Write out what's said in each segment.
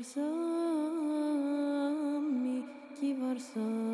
varsa mi, chi varsa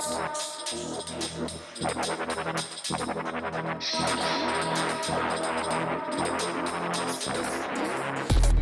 Thank you.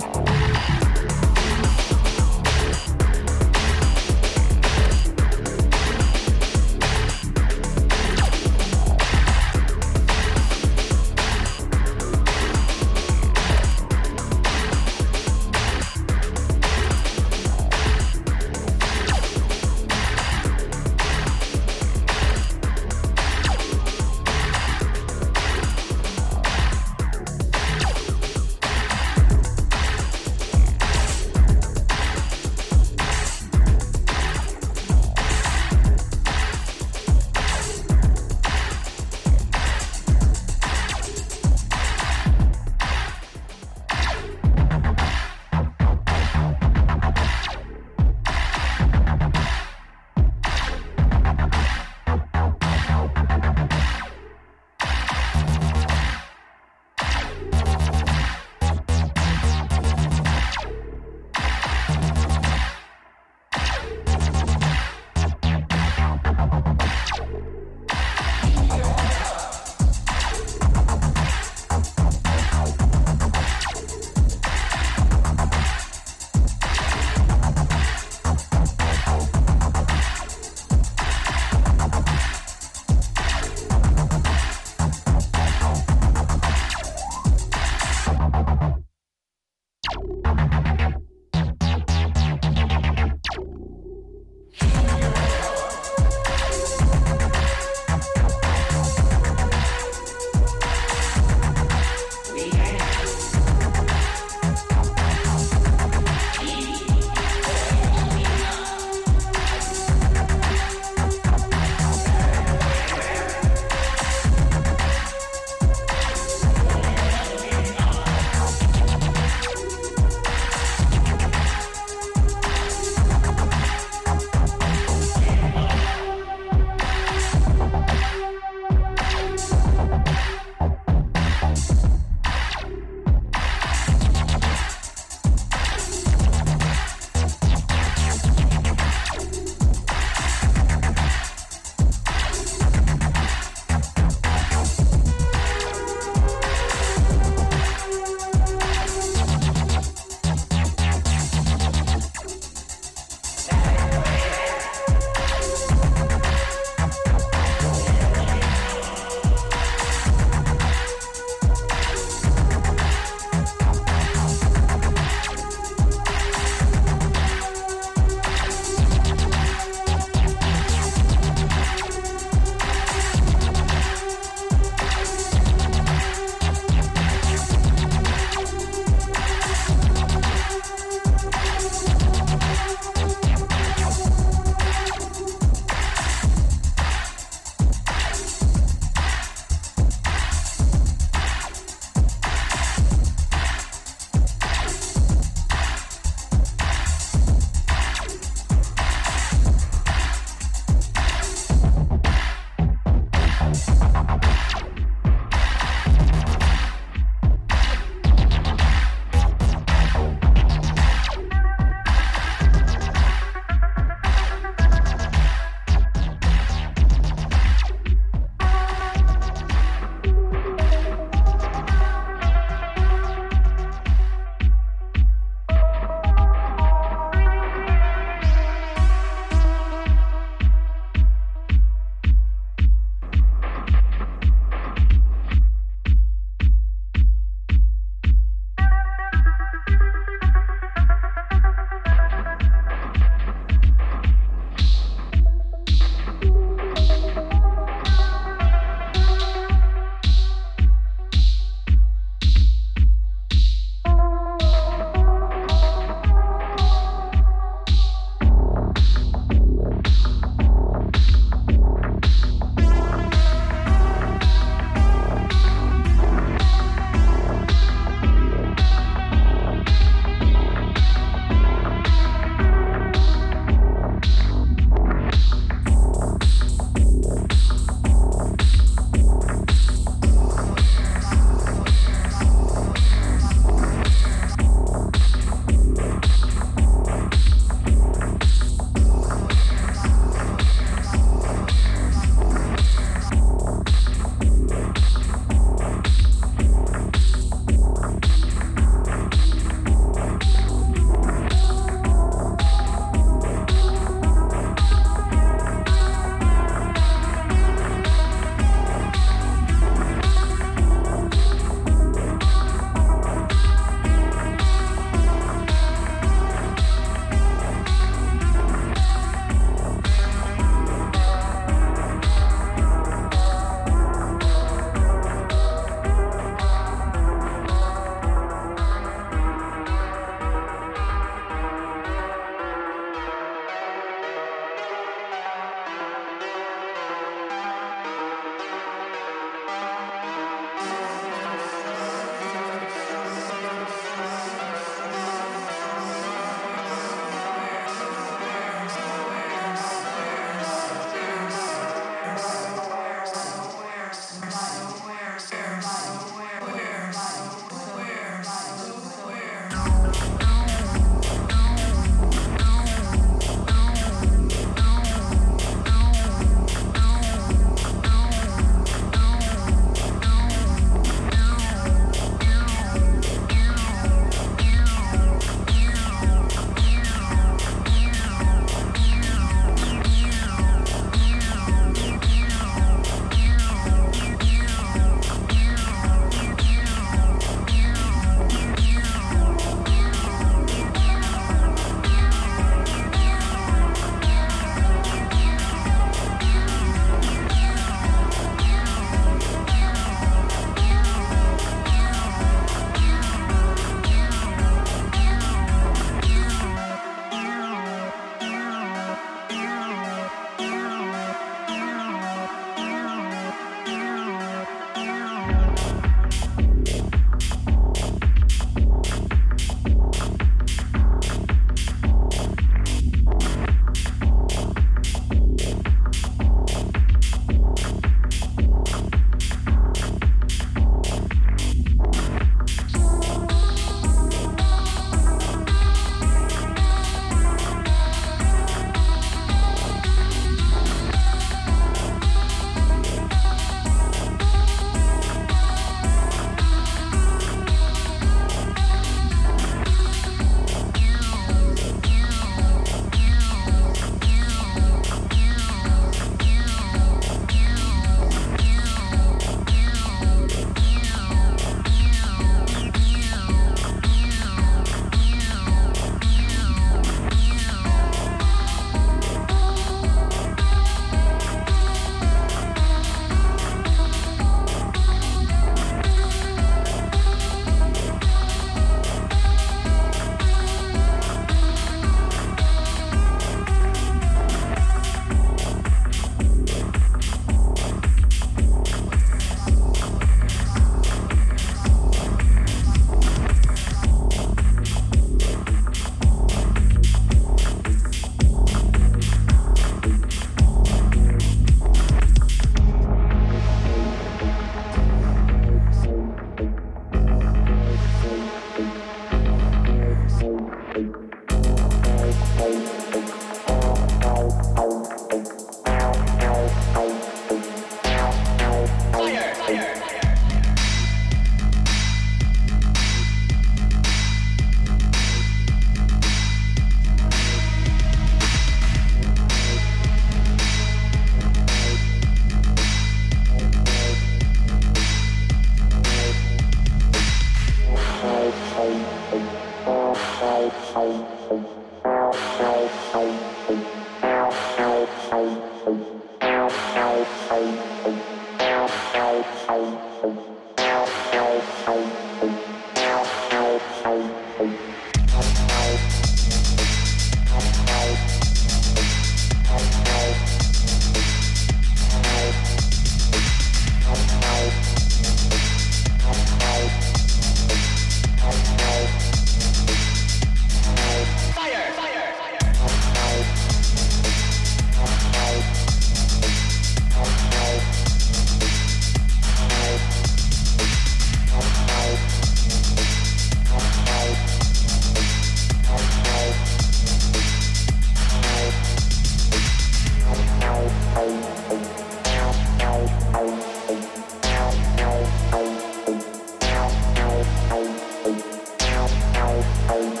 home.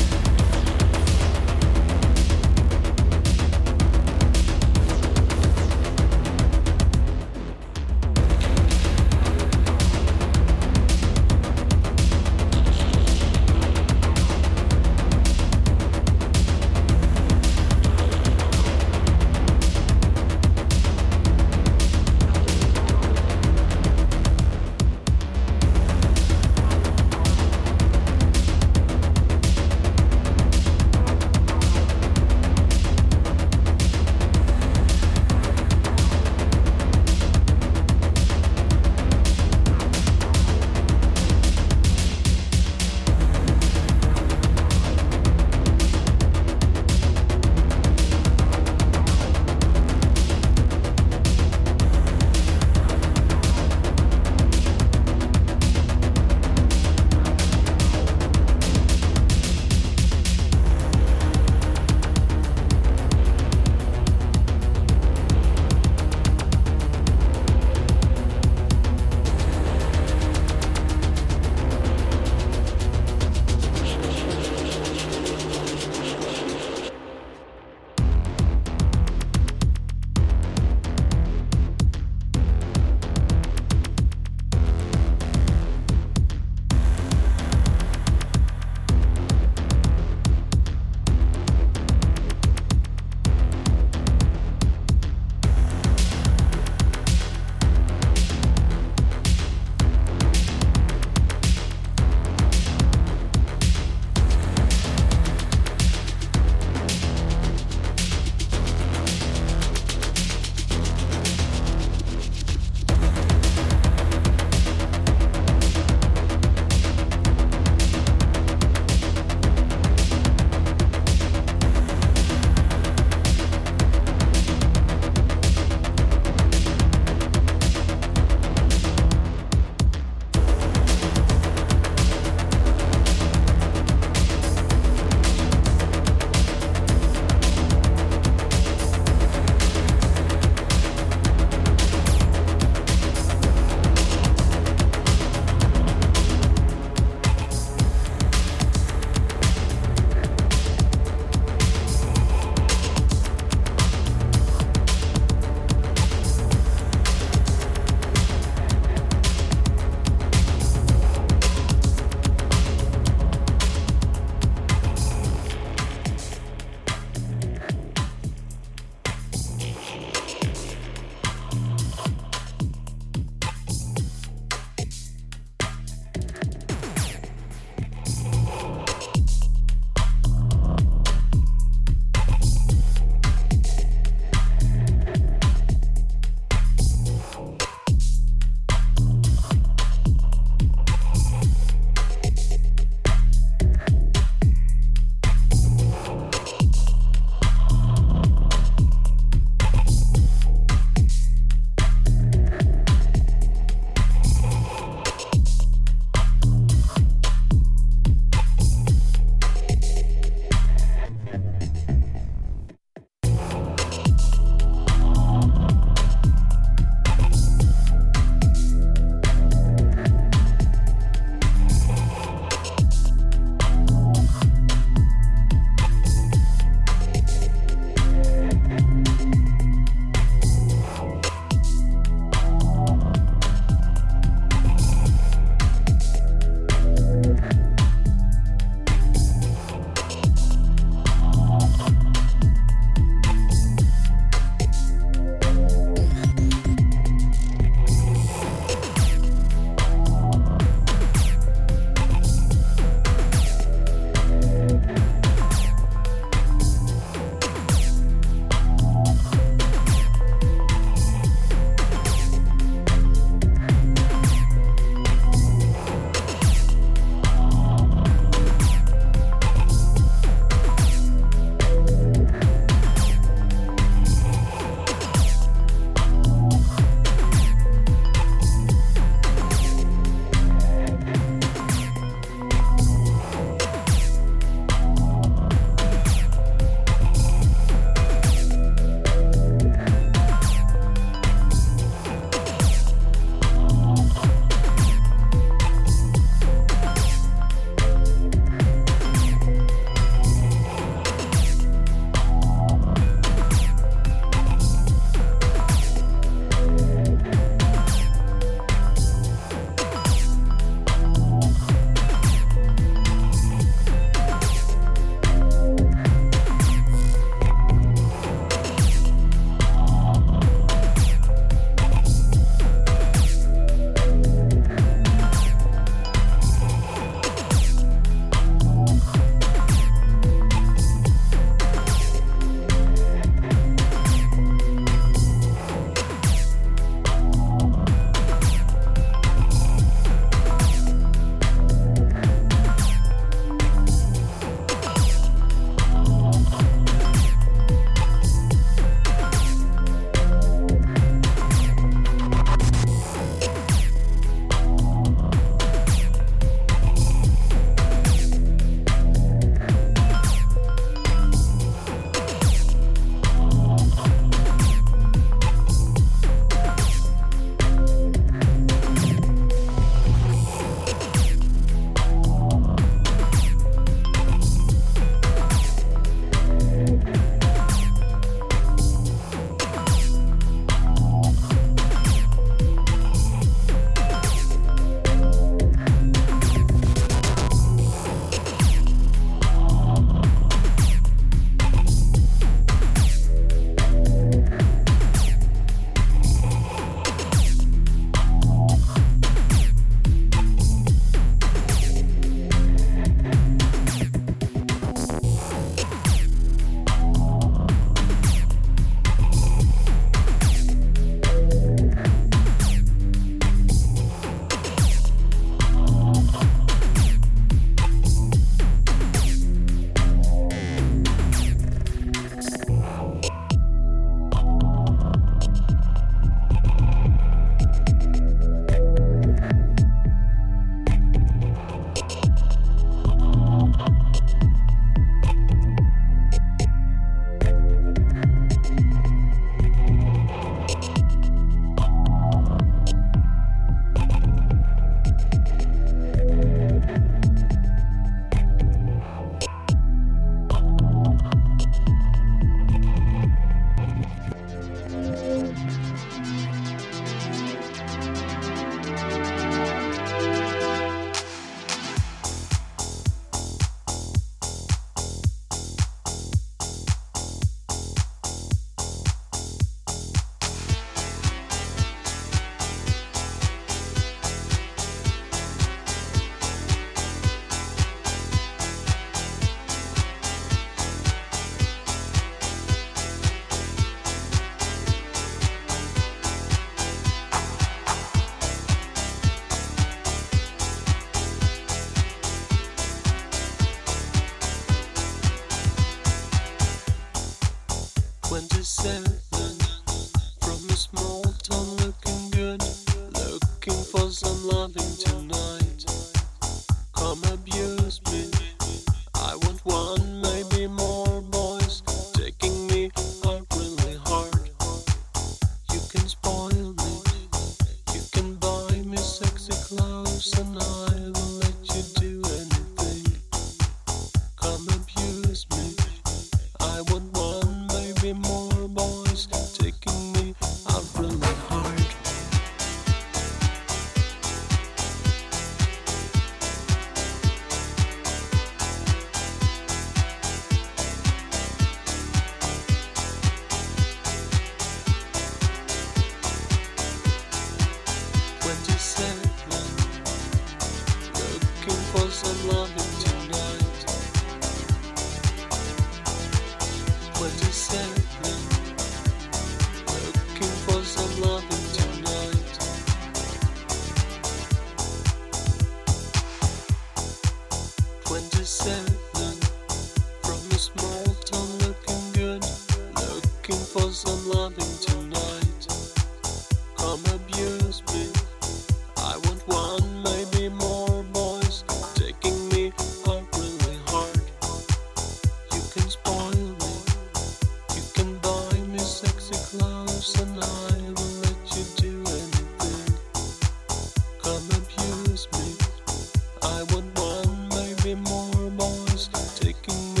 Boys taking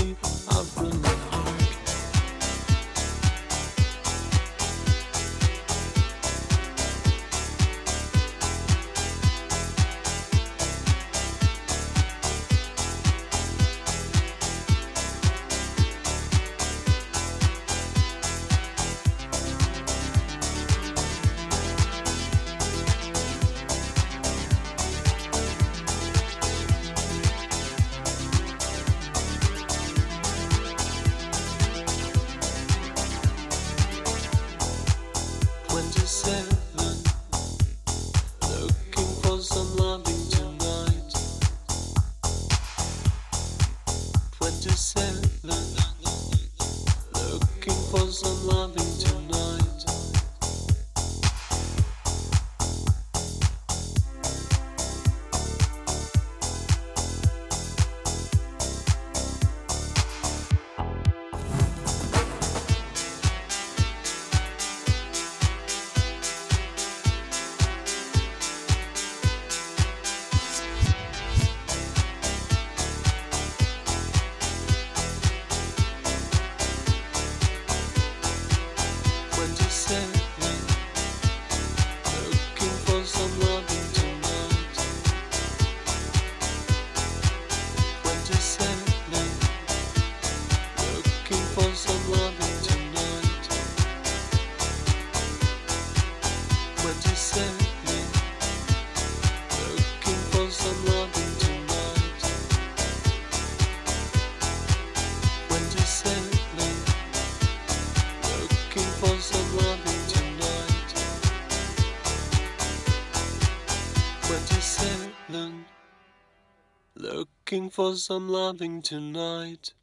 Looking for some loving tonight.